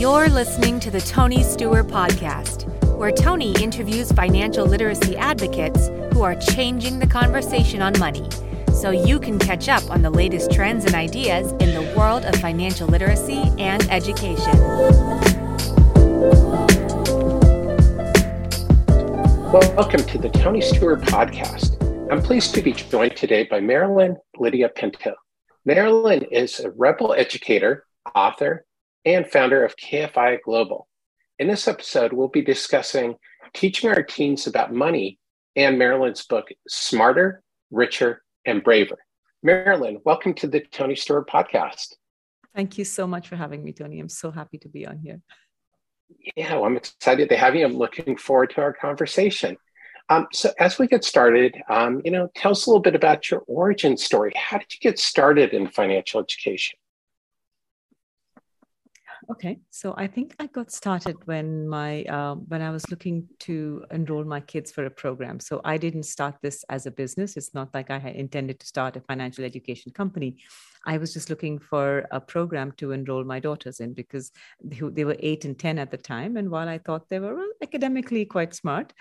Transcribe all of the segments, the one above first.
You're listening to the Tony Steuer Podcast, where Tony interviews financial literacy advocates who are changing the conversation on money so you can catch up on the latest trends and ideas in the world of financial literacy and education. Welcome to the Tony Steuer Podcast. I'm pleased to be joined today by Marilyn Lydia Pinto. Marilyn is a rebel educator, author, and founder of KFI Global. In this episode, we'll be discussing teaching our teens about money and Marilyn's book, Smarter, Richer, and Braver. Marilyn, welcome to the Tony Steuer podcast. Thank you so much for having me, Tony. I'm so happy to be on here. Yeah, well, I'm excited to have you. I'm looking forward to our conversation. Um, so, as we get started, um, you know, tell us a little bit about your origin story. How did you get started in financial education? Okay, so I think I got started when my uh, when I was looking to enroll my kids for a program. So I didn't start this as a business. It's not like I had intended to start a financial education company. I was just looking for a program to enroll my daughters in because they, were eight and ten at the time, and while I thought they were well, academically quite smart,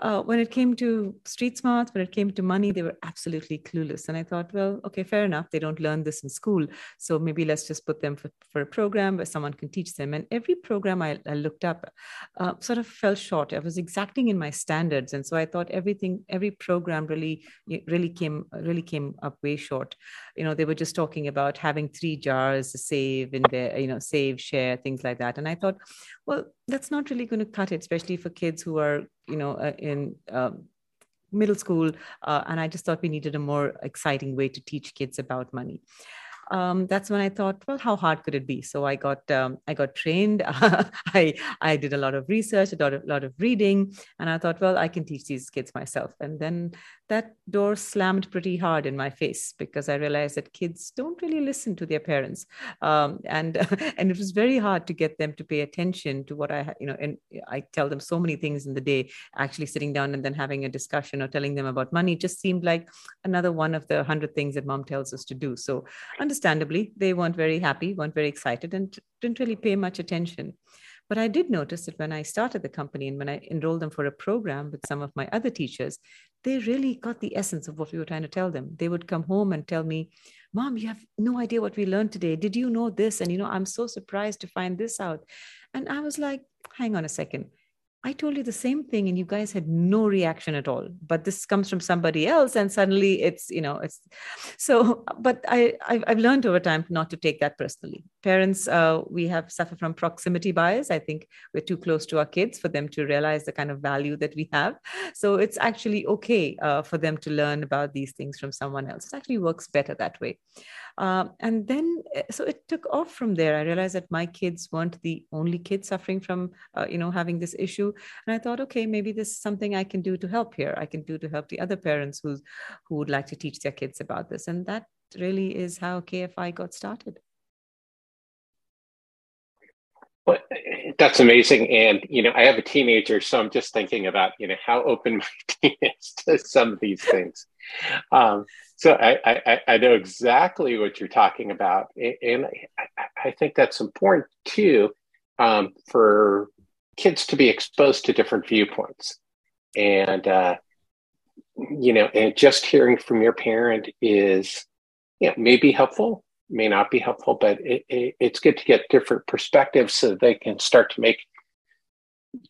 uh, when it came to street smarts, when it came to money, they were absolutely clueless. And I thought, well, okay, fair enough. They don't learn this in school. So maybe let's just put them for, for a program where someone can teach them. And every program I, I looked up uh, sort of fell short. I was exacting in my standards. And so I thought everything, every program really, really came, really came up way short. You know, they were just talking about having three jars, to save in there, you know, save, share, things like that. And I thought, well, that's not really going to cut it, especially for kids who are, you know, uh, in um, middle school. Uh, and I just thought we needed a more exciting way to teach kids about money. Um, that's when I thought, well, how hard could it be? So I got um, I got trained. I I did a lot of research, a lot of, lot of reading, and I thought, well, I can teach these kids myself. And then that door slammed pretty hard in my face because I realized that kids don't really listen to their parents, um, and and it was very hard to get them to pay attention to what I you know. And I tell them so many things in the day. Actually, sitting down and then having a discussion or telling them about money just seemed like another one of the hundred things that mom tells us to do. So, understandably, they weren't very happy, weren't very excited, and didn't really pay much attention. But I did notice that when I started the company and when I enrolled them for a program with some of my other teachers, they really got the essence of what we were trying to tell them. They would come home and tell me, Mom, you have no idea what we learned today. Did you know this? And, you know, I'm so surprised to find this out. And I was like, hang on a second. I told you the same thing and you guys had no reaction at all. But this comes from somebody else and suddenly it's, you know, it's so, but I, I've, learned over time not to take that personally. Parents, uh, we have suffer from proximity bias. I think we're too close to our kids for them to realize the kind of value that we have. So it's actually okay uh, for them to learn about these things from someone else. It actually works better that way. Um, and then, eh, so it took off from there. I realized that my kids weren't the only kids suffering from, uh, you know, having this issue. And I thought, okay, maybe this is something I can do to help here. I can do to help the other parents who who would like to teach their kids about this. And that really is how KFI got started. Well, that's amazing. And, you know, I have a teenager, so I'm just thinking about, you know, how open my teen is to some of these things. Um, so I, I, I, know exactly what you're talking about. And I, I think that's important too um, for kids to be exposed to different viewpoints. And, uh, you know, and just hearing from your parent is, you know, may be helpful, may not be helpful, but it, it, it's good to get different perspectives so they can start to make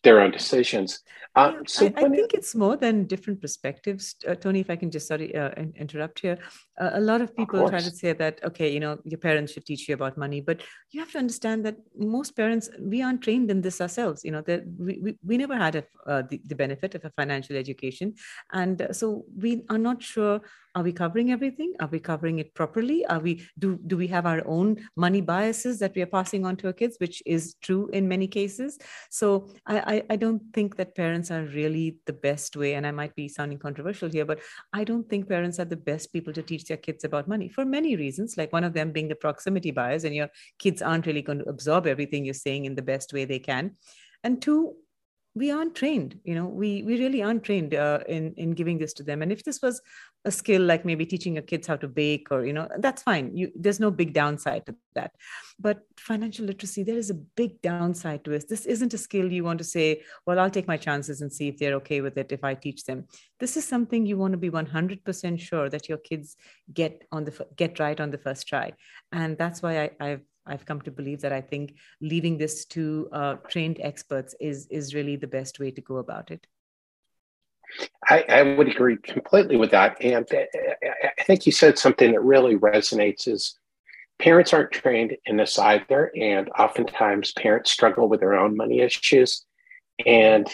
their own decisions. Uh, so I, I think it's more than different perspectives, uh, Tony. If I can just sorry uh, interrupt here, uh, a lot of people of try to say that okay, you know, your parents should teach you about money, but you have to understand that most parents we aren't trained in this ourselves. You know, that we, we, we never had a, uh, the, the benefit of a financial education, and uh, so we are not sure are we covering everything are we covering it properly are we do do we have our own money biases that we are passing on to our kids which is true in many cases so i i, I don't think that parents are really the best way and i might be sounding controversial here but i don't think parents are the best people to teach their kids about money for many reasons like one of them being the proximity bias and your kids aren't really going to absorb everything you're saying in the best way they can. And two we aren't trained you know we we really aren't trained uh, in in giving this to them. And if this was a skill like maybe teaching your kids how to bake or you know that's fine. You there's no big downside to that. But financial literacy there is a big downside to this. This isn't a skill you want to say well i'll take my chances and see if they're okay with it if i teach them. This is something you want to be 100% sure that your kids get on the get right on the first try. And that's why I, i've I've come to believe that I think leaving this to uh, trained experts is is really the best way to go about it. I, I, would agree completely with that, and I think you said something that really resonates: is parents aren't trained in this either, and oftentimes parents struggle with their own money issues, and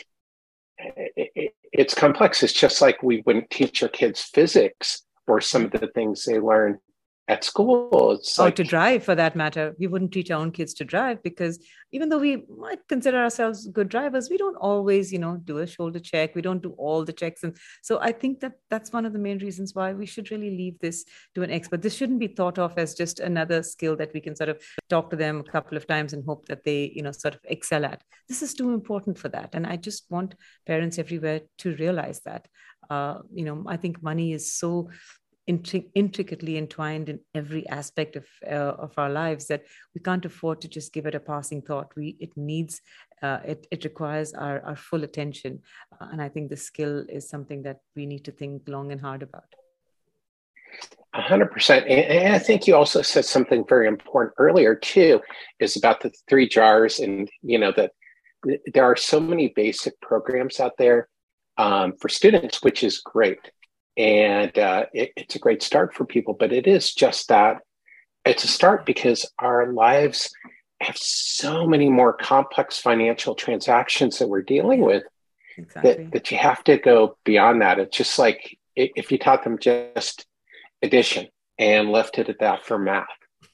it's complex. It's just like we wouldn't teach our kids physics or some of the things they learn at school. It's or like, to drive for that matter. We wouldn't teach our own kids to drive because even though we might consider ourselves good drivers, we don't always, you know, do a shoulder check. We don't do all the checks. And so I think that that's one of the main reasons why we should really leave this to an expert. This shouldn't be thought of as just another skill that we can sort of talk to them a couple of times and hope that they, you know, sort of excel at. This is too important for that. And I just want parents everywhere to realize that. Uh, you know, I think money is so intricately entwined in every aspect of uh, of our lives that we can't afford to just give it a passing thought. We it needs uh, it, it requires our, our full attention. Uh, and i think the skill is something that we need to think long and hard about. 100% and i think you also said something very important earlier too is about the three jars and you know that there are so many basic programs out there um, for students which is great and uh, it, it's a great start for people. But it is just that it's a start because our lives have so many more complex financial transactions that we're dealing with exactly. that, that you have to go beyond that. It's just like if you taught them just addition and left it at that for math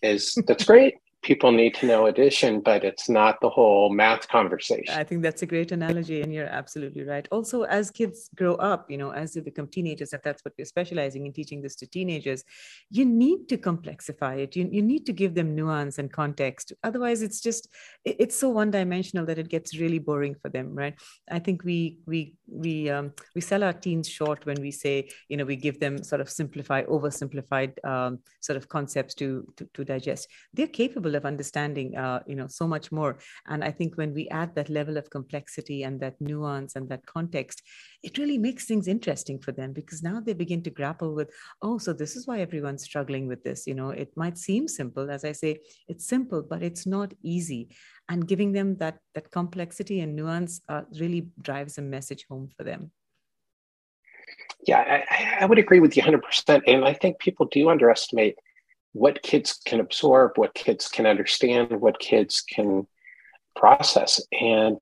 is that's great people need to know addition, but it's not the whole math conversation. I think that's a great analogy, and you're absolutely right. Also, as kids grow up, you know, as they become teenagers, if that's what we're specializing in teaching this to teenagers, you need to complexify it. You, you need to give them nuance and context. Otherwise, it's just it's so one dimensional that it gets really boring for them, right? I think we we we um, we sell our teens short when we say, you know, we give them sort of simplified, oversimplified um, sort of concepts to, to to digest. They're capable of understanding, uh, you know, so much more. And I think when we add that level of complexity and that nuance and that context, it really makes things interesting for them because now they begin to grapple with, oh, so this is why everyone's struggling with this. You know, it might seem simple, as I say, it's simple, but it's not easy. And giving them that that complexity and nuance uh, really drives a message home for them. Yeah, I, I, would agree with you 100%. And I think people do underestimate what kids can absorb, what kids can understand, what kids can process. And,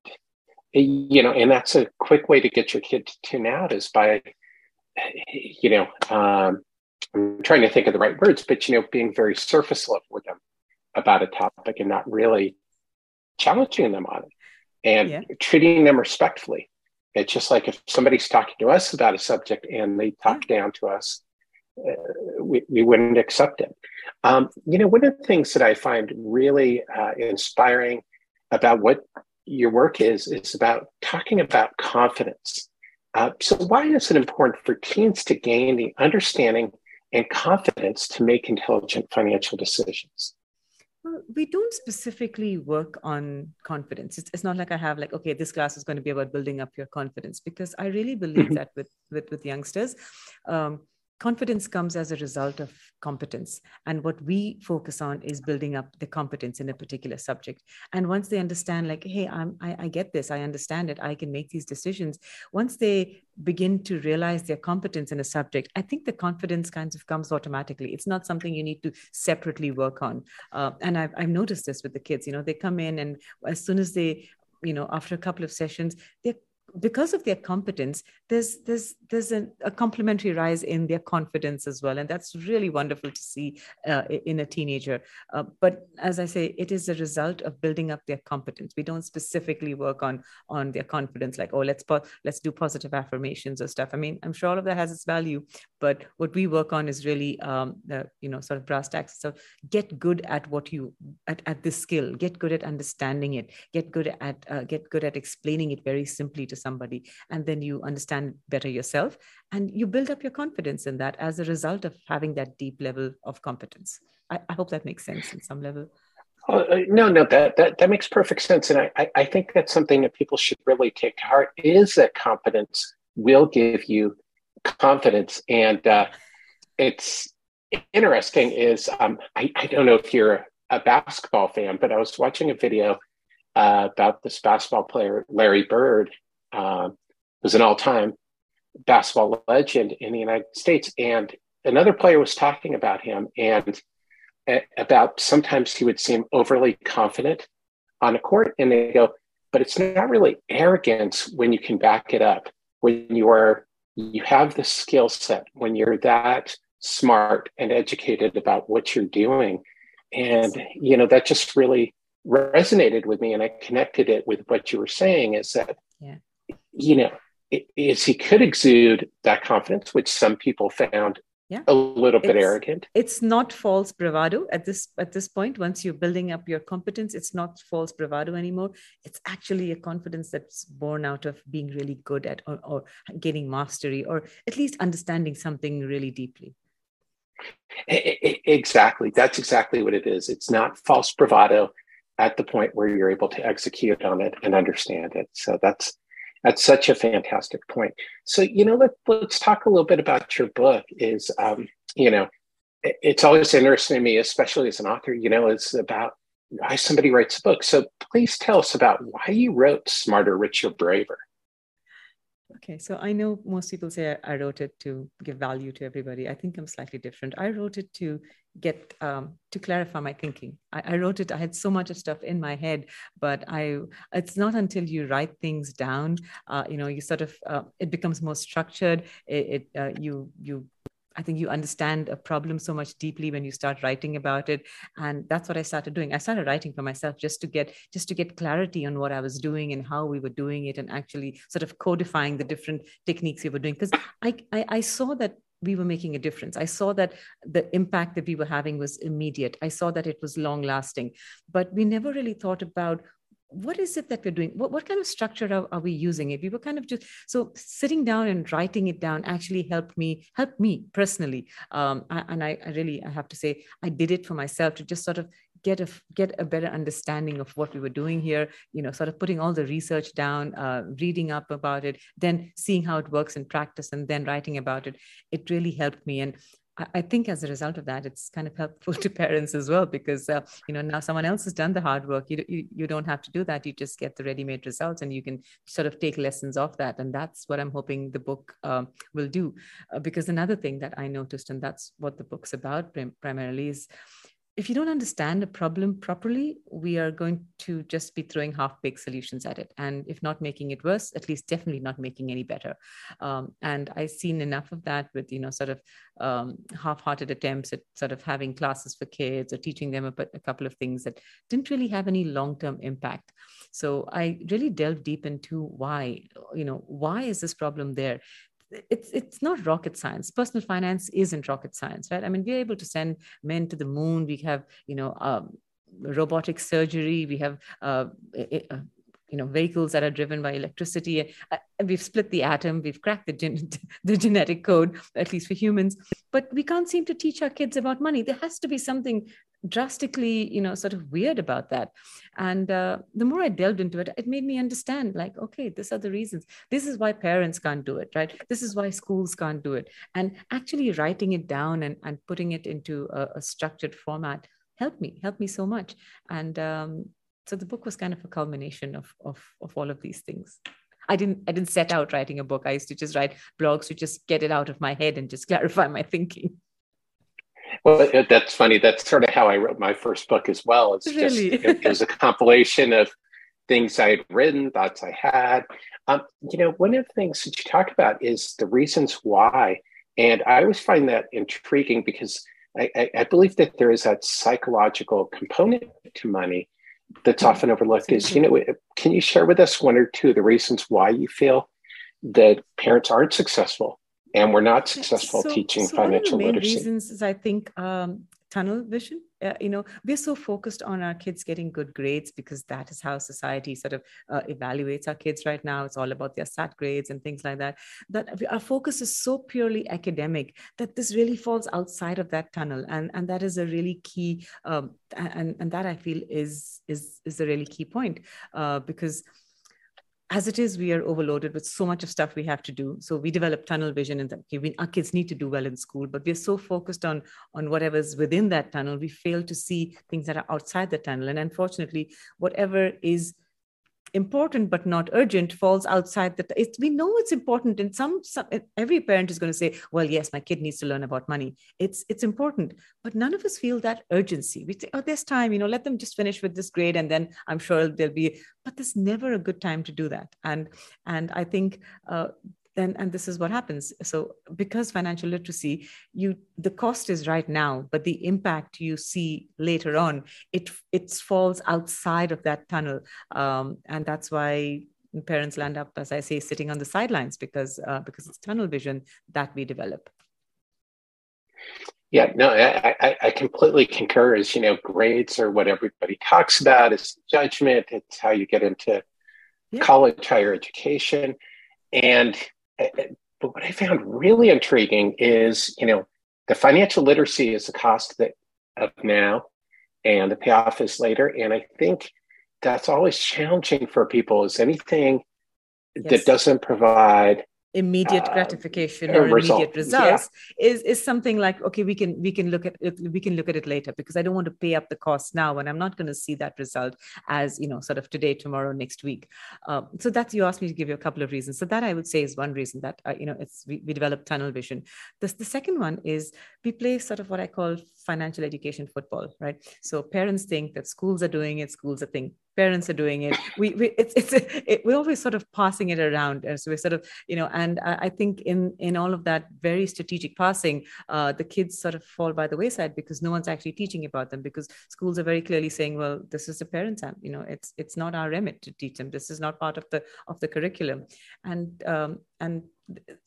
you know, and that's a quick way to get your kid to tune out is by, you know, um, I'm trying to think of the right words, but, you know, being very surface level with them about a topic and not really challenging them on it and yeah. treating them respectfully. It's just like if somebody's talking to us about a subject and they talk down to us, uh, we, we wouldn't accept it. Um, you know, one of the things that I find really uh, inspiring about what your work is, is about talking about confidence. Uh, so, why is it important for teens to gain the understanding and confidence to make intelligent financial decisions? Well, we don't specifically work on confidence. It's, it's not like I have like, okay, this class is going to be about building up your confidence because I really believe mm-hmm. that with, with, with youngsters, um, confidence comes as a result of competence. And what we focus on is building up the competence in a particular subject. And once they understand like hey I'm, I, I get this i understand it i can make these decisions once they begin to realize their competence in a subject i think the confidence kind of comes automatically. It's not something you need to separately work on. Uh, and I've, I've noticed this with the kids. You know they come in and as soon as they you know after a couple of sessions they're because of their competence there's there's there's a, a complementary rise in their confidence as well. And that's really wonderful to see uh, in a teenager. Uh, but as i say it is a result of building up their competence. We don't specifically work on on their confidence like oh let's po- let's do positive affirmations or stuff. I mean i'm sure all of that has its value but what we work on is really um, the you know sort of brass tacks. So get good at what you at, at this skill. Get good at understanding it. Get good at uh, get good at explaining it very simply to somebody and then you understand better yourself and you build up your confidence in that as a result of having that deep level of competence i, I hope that makes sense in some level uh, uh, no, no, that, that that makes perfect sense, and I, I think that's something that people should really take to heart. Is that competence will give you confidence, and uh, it's interesting. Is um, I, I don't know if you're a basketball fan, but I was watching a video uh, about this basketball player, Larry Bird, uh, who's an all-time basketball legend in the United States, and another player was talking about him and about sometimes he would seem overly confident on a court, and they go, but it's not really arrogance when you can back it up, when you are you have the skill set, when you're that smart and educated about what you're doing, and you know that just really resonated with me and I connected it with what you were saying is that, yeah. You know, is he could exude that confidence, which some people found yeah. a little bit it's, arrogant. It's not false bravado at this at this point. Once you're building up your competence, it's not false bravado anymore. It's actually a confidence that's born out of being really good at or, or gaining mastery or at least understanding something really deeply. Exactly. That's exactly what it is. It's not false bravado at the point where you're able to execute on it and understand it. So that's that's such a fantastic point. So you know, let let's talk a little bit about your book. Is um, you know, it, it's always interesting to me, especially as an author. You know, it's about why somebody writes a book. So please tell us about why you wrote Smarter, Richer, Braver. Okay, so I know most people say I wrote it to give value to everybody. I think I'm slightly different. I wrote it to get um, to clarify my thinking. I, I, wrote it. I had so much of stuff in my head, but I. It's not until you write things down, uh, you know, you sort of uh, it becomes more structured. It, it uh, you you I think you understand a problem so much deeply when you start writing about it. And that's what I started doing. I started writing for myself just to get just to get clarity on what I was doing and how we were doing it and actually sort of codifying the different techniques we were doing. Because I, I, I saw that we were making a difference. I saw that the impact that we were having was immediate. I saw that it was long lasting, but we never really thought about what is it that we're doing? What, what kind of structure are, are, we using? If we were kind of just so sitting down and writing it down actually helped me helped me personally. Um, I, and I, I, really i have to say i did it for myself to just sort of get a get a better understanding of what we were doing here you know sort of putting all the research down uh, reading up about it then seeing how it works in practice and then writing about it. It really helped me. And I think as a result of that, it's kind of helpful to parents as well because uh, you know now someone else has done the hard work. You, you you don't have to do that. You just get the ready-made results, and you can sort of take lessons off that. And that's what I'm hoping the book um, will do. Uh, because another thing that I noticed, and that's what the book's about prim- primarily, is if you don't understand a problem properly, we are going to just be throwing half baked solutions at it. And if not making it worse, at least definitely not making any better. Um, and I've seen enough of that with, you know, sort of um, half hearted attempts at sort of having classes for kids or teaching them a, a couple of things that didn't really have any long term impact. So I really delved deep into why, you know, why is this problem there? It's it's not rocket science. Personal finance isn't rocket science right? I mean we're able to send men to the moon. We have you know um, robotic surgery. We have uh, uh, you know vehicles that are driven by electricity. Uh, we've split the atom. We've cracked the, gen- the genetic code at least for humans. But we can't seem to teach our kids about money. There has to be something drastically you know sort of weird about that. And uh, the more i delved into it it made me understand like okay these are the reasons. This is why parents can't do it right? This is why schools can't do it. And actually writing it down and, and putting it into a, a structured format helped me helped me so much. And um, so the book was kind of a culmination of, of, of all of these things. I didn't I didn't set out writing a book. I used to just write blogs to just get it out of my head and just clarify my thinking. Well, that's funny. That's sort of how I wrote my first book as well. It's really? just it, it was a compilation of things I had written, thoughts I had. Um, you know, one of the things that you talk about is the reasons why. And I always find that intriguing because I, I, I believe that there is that psychological component to money that's often overlooked. Is, you know, can you share with us one or two of the reasons why you feel that parents aren't successful and we're not successful so, teaching so financial one of the main literacy? reasons is I think um, tunnel vision. Uh, you know we're so focused on our kids getting good grades because that is how society sort of uh, evaluates our kids right now. It's all about their sat grades and things like that. That our focus is so purely academic that this really falls outside of that tunnel. And and that is a really key um, and and that i feel is is is a really key point uh, because as it is, we are overloaded with so much of stuff we have to do. So we develop tunnel vision and that okay, we, our kids need to do well in school, but we're so focused on on whatever's within that tunnel, we fail to see things that are outside the tunnel. And unfortunately, whatever is important but not urgent falls outside that we know it's important and some, some every parent is going to say well yes my kid needs to learn about money. It's it's important but none of us feel that urgency. We say oh there's time you know let them just finish with this grade and then i'm sure there'll be but there's never a good time to do that. And and i think uh, then and this is what happens so because financial literacy you the cost is right now but the impact you see later on it it falls outside of that tunnel um, and that's why parents land up as i say sitting on the sidelines because uh, because it's tunnel vision that we develop yeah, no, I, I, I, completely concur. As you know, grades are what everybody talks about. It's judgment. It's how you get into yeah. college, higher education, and but what I found really intriguing is, you know, the financial literacy is the cost that of now and the payoff is later. And I think that's always challenging for people is anything yes. that doesn't provide immediate uh, gratification or result. immediate results yeah. is is something like okay we can we can look at it we can look at it later because i don't want to pay up the cost now and i'm not going to see that result as you know sort of today tomorrow next week um, so that's you asked me to give you a couple of reasons so that i would say is one reason that uh, you know it's we, we develop tunnel vision the, the second one is we play sort of what i call financial education football right so parents think that schools are doing it schools are think parents are doing it. We, we it's it's it, we're always sort of passing it around. So we're sort of you know and I, I think in in all of that very strategic passing uh, the kids sort of fall by the wayside because no one's actually teaching about them because schools are very clearly saying well this is the parents you know it's it's not our remit to teach them. This is not part of the of the curriculum. And um, and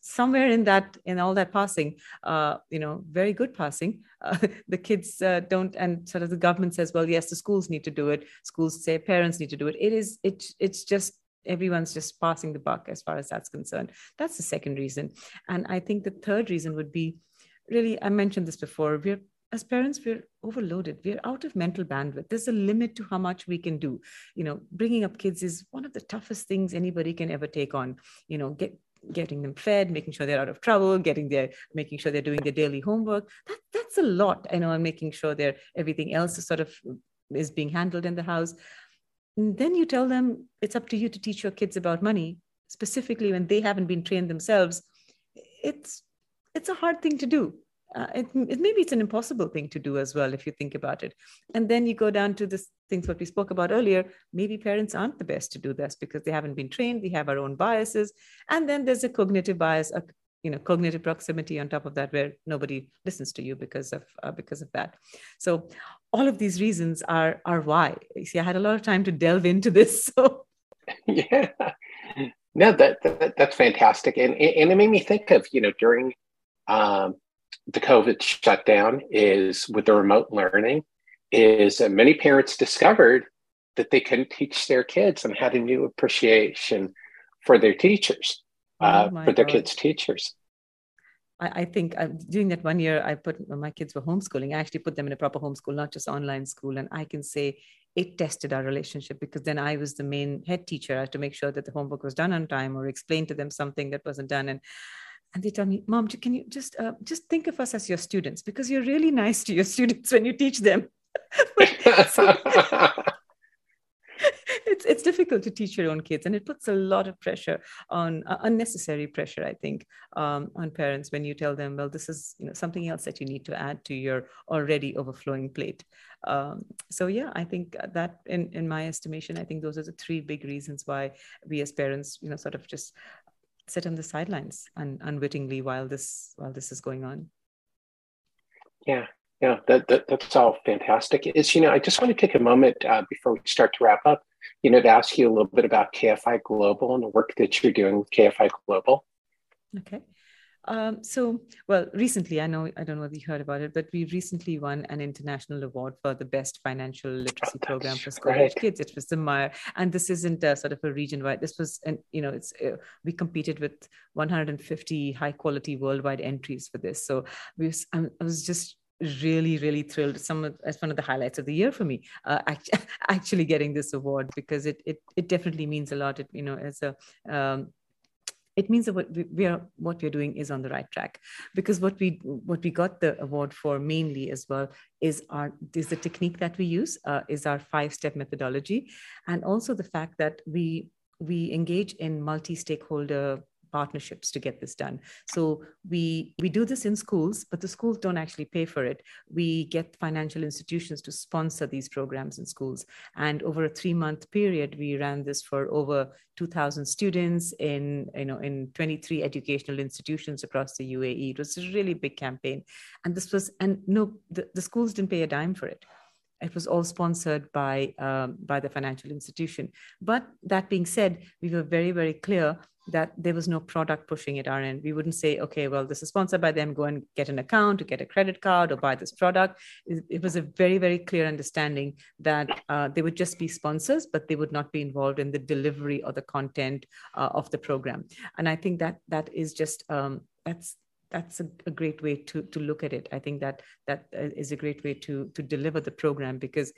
somewhere in that in all that passing uh, you know very good passing uh, the kids uh, don't and sort of the government says well yes the schools need to do it. Schools say parents need to do it. It is it, it's just everyone's just passing the buck as far as that's concerned. That's the second reason. And i think the third reason would be really i mentioned this before we're as parents we're overloaded. We're out of mental bandwidth. There's a limit to how much we can do. You know bringing up kids is one of the toughest things anybody can ever take on. You know get getting them fed, making sure they're out of trouble, getting their, making sure they're doing their daily homework. That, that's a lot, I know, and making sure they're everything else is sort of is being handled in the house. And then you tell them it's up to you to teach your kids about money, specifically when they haven't been trained themselves. It's it's a hard thing to do uh, it, it, maybe it's an impossible thing to do as well if you think about it. And then you go down to the things what we spoke about earlier. Maybe parents aren't the best to do this because they haven't been trained. We have our own biases. And then there's a cognitive bias a you know cognitive proximity on top of that where nobody listens to you because of uh, because of that. So all of these reasons are are why. You see i had a lot of time to delve into this so. Yeah. No that, that that's fantastic. And and it made me think of you know during um, the COVID shutdown is with the remote learning is that many parents discovered that they couldn't teach their kids and had a new appreciation for their teachers, oh uh, for their God. kids' teachers. I, I think uh, during that one year, I put my kids were homeschooling. I actually put them in a proper homeschool, not just online school. And I can say it tested our relationship because then I was the main head teacher. I had to make sure that the homework was done on time or explain to them something that wasn't done. And and they tell me mom can you just uh, just think of us as your students because you're really nice to your students when you teach them so, it's it's difficult to teach your own kids, and it puts a lot of pressure on uh, unnecessary pressure, I think, um, on parents when you tell them, well, this is you know something else that you need to add to your already overflowing plate. Um, so yeah, I think that in in my estimation, I think those are the three big reasons why we as parents, you know, sort of just sit on the sidelines un- unwittingly while this while this is going on. Yeah, yeah, that, that, that's all fantastic. Is you know, I just want to take a moment uh, before we start to wrap up, you know, to ask you a little bit about KFI Global and the work that you're doing with KFI Global. Okay. Um, so, well, recently, I know, I don't know whether you heard about it, but we recently won an international award for the best financial literacy oh, program for school age kids. It was the Meyer, and this isn't a, sort of a region wide. This was, an, you know, it's uh, we competed with 150 high quality worldwide entries for this. So we, was, I was just really really thrilled some of, as one of the highlights of the year for me uh, actually, actually getting this award because it, it it definitely means a lot it you know as a um, it means that what we are what we're doing is on the right track. Because what we what we got the award for mainly as well is our is the technique that we use uh, is our five step methodology. And also the fact that we we engage in multi stakeholder partnerships to get this done. So we we do this in schools, but the schools don't actually pay for it. We get financial institutions to sponsor these programs in schools. And over a three month period, we ran this for over 2,000 students in you know in 23 educational institutions across the UAE. It was a really big campaign, and this was and no the, the schools didn't pay a dime for it it was all sponsored by um, by the financial institution. But that being said, we were very very clear that there was no product pushing at our end. We wouldn't say, okay, well, this is sponsored by them, go and get an account or get a credit card or buy this product. It, was a very, very clear understanding that uh, they would just be sponsors, but they would not be involved in the delivery or the content uh, of the program. And I think that that is just, um, that's that's a, a, great way to to look at it. I think that that uh, a great way to to deliver the program because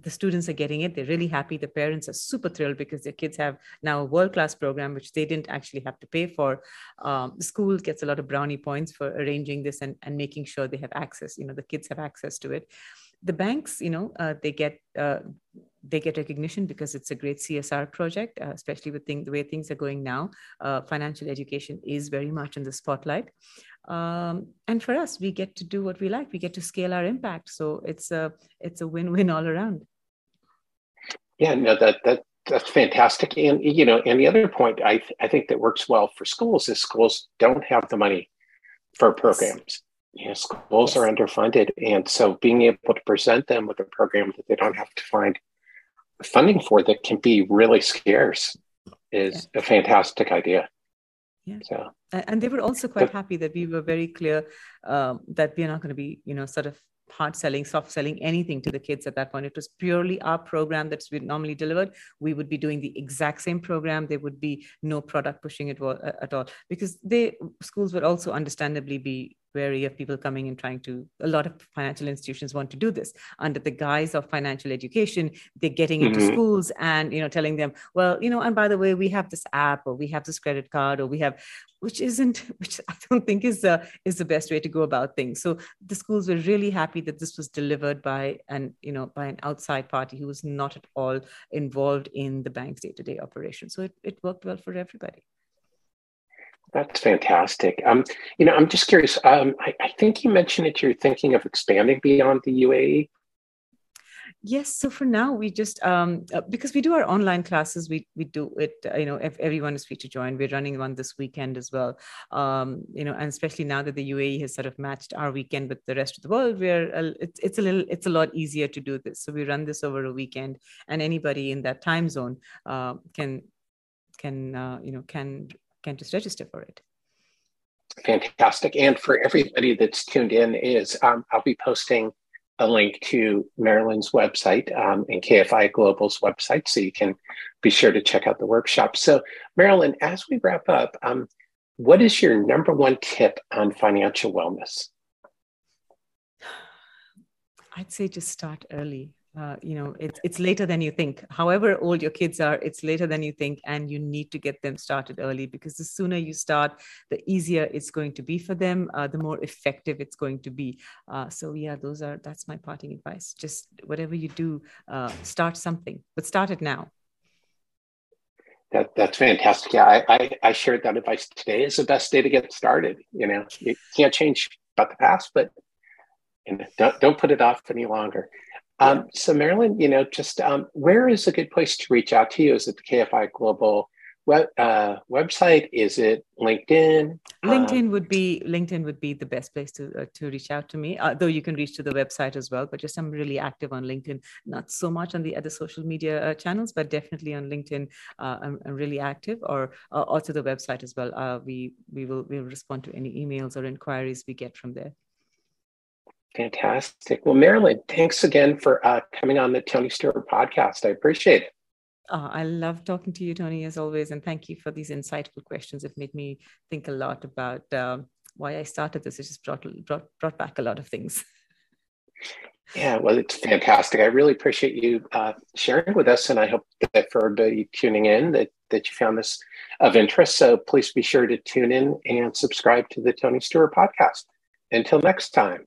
the students are getting it. They're really happy. The parents are super thrilled because their kids have now a world class program which they didn't actually have to pay for. Um, school gets a lot of brownie points for arranging this and and making sure they have access. You know, the kids have access to it. The banks, you know, uh, they get. Uh, they get recognition because it's a great CSR project, uh, especially with thing, the way things are going now. Uh, financial education is very much in the spotlight. Um, and for us, we get to do what we like. We get to scale our impact. So it's a it's a win-win all around. Yeah, no, that that that's fantastic. And you know, and the other point I th- I think that works well for schools is schools don't have the money for programs. You know, schools yes. are underfunded, and so being able to present them with a program that they don't have to find funding for that can be really scarce is yeah. a fantastic idea. Yeah. So, and they were also quite happy that we were very clear um, that we are not going to be, you know, sort of hard selling, soft selling anything to the kids at that point. It was purely our program that's normally delivered. We would be doing the exact same program. There would be no product pushing it at all because they schools would also understandably be wary of people coming and trying to a lot of financial institutions want to do this. Under the guise of financial education they're getting into mm-hmm. schools and you know telling them well you know and by the way we have this app or we have this credit card or we have which isn't which i don't think is the is the best way to go about things. So the schools were really happy that this was delivered by an you know by an outside party who was not at all involved in the bank's day-to-day operation. So it, it worked well for everybody that's fantastic. Um, you know, I'm just curious. Um, I, I, think you mentioned that you're thinking of expanding beyond the UAE. Yes. So for now, we just um, uh, because we do our online classes, we we do it. Uh, you know, if everyone is free to join, we're running one this weekend as well. Um, you know, and especially now that the UAE has sort of matched our weekend with the rest of the world, we're it's it's a little it's a lot easier to do this. So we run this over a weekend, and anybody in that time zone uh, can can uh, you know can can just register for it. Fantastic. And for everybody that's tuned in, is um, I'll be posting a link to Marilyn's website um, and KFI Global's website, so you can be sure to check out the workshop. So, Marilyn, as we wrap up, um, what is your number one tip on financial wellness? I'd say just start early uh, you know it's it's later than you think however old your kids are it's later than you think and you need to get them started early because the sooner you start the easier it's going to be for them uh, the more effective it's going to be uh, so yeah those are that's my parting advice just whatever you do uh, start something but start it now That, that's fantastic. Yeah, I, I, I shared that advice today. Is the best day to get started. You know, you can't change about the past, but you know, don't don't put it off any longer. Um, so Marilyn, you know, just um, where is a good place to reach out to you? Is it the KFI Global web, uh, website? Is it LinkedIn? LinkedIn um, would be LinkedIn would be the best place to uh, to reach out to me. Uh, though you can reach to the website as well. But just I'm really active on LinkedIn. Not so much on the other social media uh, channels, but definitely on LinkedIn. Uh, I'm, I'm, really active, or uh, also the website as well. we we will we will respond to any emails or inquiries we get from there. Fantastic. Well, Marilyn, thanks again for coming on the Tony Steuer podcast. I appreciate it. Oh, I love talking to you, Tony, as always. And thank you for these insightful questions. It made me think a lot about um, why I started this. It just brought, brought, brought back a lot of things. Yeah, well, it's fantastic. I really appreciate you uh, sharing with us. And I hope that for everybody tuning in that, that you found this of interest. So please be sure to tune in and subscribe to the Tony Steuer podcast. Until next time.